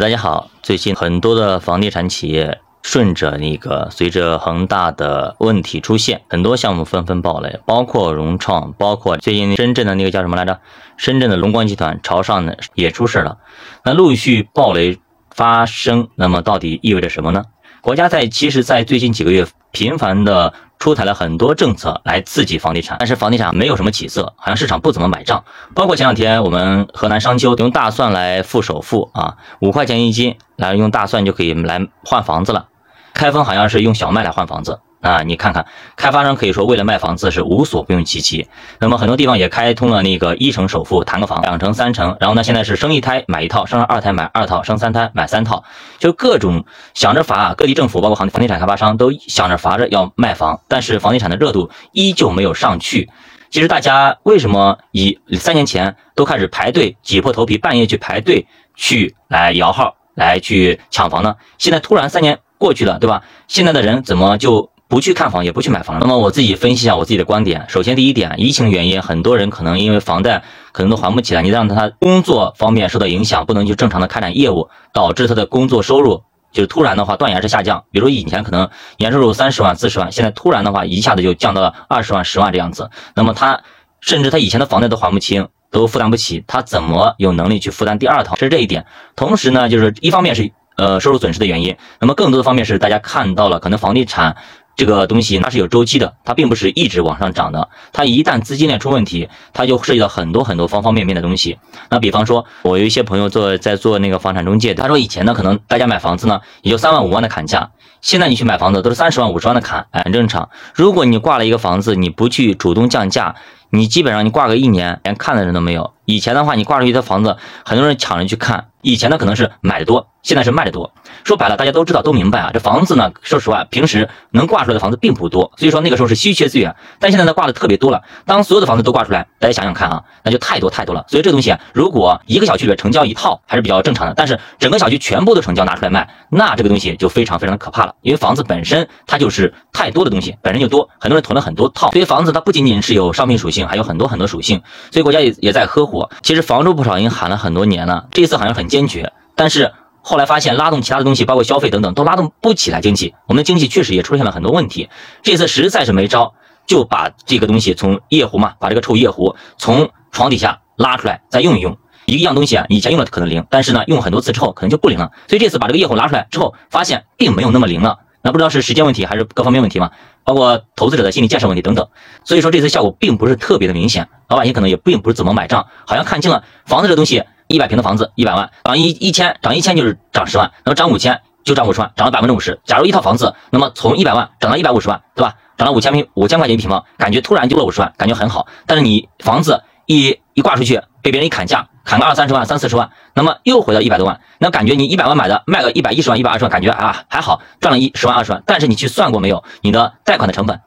大家好，最近很多的房地产企业顺着那个随着恒大的问题出现，很多项目纷纷爆雷，包括融创，包括最近深圳的那个叫什么来着？深圳的龙光集团朝上呢也出事了。那陆续爆雷发生，那么到底意味着什么呢？国家在其实，在最近几个月频繁的出台了很多政策来刺激房地产，但是房地产没有什么起色，好像市场不怎么买账。包括前两天我们河南商丘用大蒜来付首付啊，五块钱一斤，来用大蒜就可以来换房子了。开封好像是用小麦来换房子。啊，你看看，开发商可以说为了卖房子是无所不用其极。那么很多地方也开通了那个一成首付谈个房，两成、三成，然后呢，现在是生一胎买一套，生二胎买二套，生三胎买三套，就各种想着法，各地政府包括房房地产开发商都想着法着要卖房，但是房地产的热度依旧没有上去。其实大家为什么以三年前都开始排队挤破头皮半夜去排队去来摇号来去抢房呢？现在突然三年过去了，对吧？现在的人怎么就？不去看房，也不去买房了。那么我自己分析一下我自己的观点。首先，第一点，疫情原因，很多人可能因为房贷可能都还不起来，你让他工作方面受到影响，不能去正常的开展业务，导致他的工作收入就是突然的话断崖式下降。比如以前可能年收入三十万、四十万，现在突然的话一下子就降到了二十万、十万这样子。那么他甚至他以前的房贷都还不清，都负担不起，他怎么有能力去负担第二套？是这一点。同时呢，就是一方面是呃收入损失的原因，那么更多的方面是大家看到了可能房地产。这个东西它是有周期的，它并不是一直往上涨的。它一旦资金链出问题，它就涉及到很多很多方方面面的东西。那比方说，我有一些朋友做在做那个房产中介，他说以前呢，可能大家买房子呢也就三万五万的砍价，现在你去买房子都是三十万五十万的砍，哎，很正常。如果你挂了一个房子，你不去主动降价，你基本上你挂个一年，连看的人都没有。以前的话，你挂出去的房子，很多人抢着去看。以前呢，可能是买的多，现在是卖的多。说白了，大家都知道，都明白啊。这房子呢，说实话，平时能挂出来的房子并不多，所以说那个时候是稀缺资源。但现在呢，挂的特别多了。当所有的房子都挂出来，大家想想看啊，那就太多太多了。所以这东西啊，如果一个小区里成交一套还是比较正常的，但是整个小区全部都成交拿出来卖，那这个东西就非常非常的可怕了。因为房子本身它就是太多的东西，本身就多，很多人囤了很多套。所以房子它不仅仅是有商品属性，还有很多很多属性。所以国家也也在呵护。其实房住不少已经喊了很多年了，这一次好像很坚决。但是后来发现拉动其他的东西，包括消费等等，都拉动不起来经济。我们的经济确实也出现了很多问题。这次实在是没招，就把这个东西从夜壶嘛，把这个臭夜壶从床底下拉出来，再用一用。一样东西啊，以前用了可能灵，但是呢，用很多次之后可能就不灵了。所以这次把这个夜壶拿出来之后，发现并没有那么灵了。那不知道是时间问题还是各方面问题嘛？包括投资者的心理建设问题等等。所以说这次效果并不是特别的明显，老百姓可能也并不是怎么买账，好像看清了房子这东西。一百平的房子一百万，涨一一千，涨一千就是涨十万，那么涨五千就涨五十万，涨了百分之五十。假如一套房子，那么从一百万涨到一百五十万，对吧？涨了五千平五千块钱一平方，感觉突然就了五十万，感觉很好。但是你房子一一挂出去，被别人一砍价，砍个二三十万、三四十万，那么又回到一百多万，那感觉你一百万买的，卖个一百一十万、一百二十万，感觉啊还好，赚了一十万二十万。但是你去算过没有？你的贷款的成本。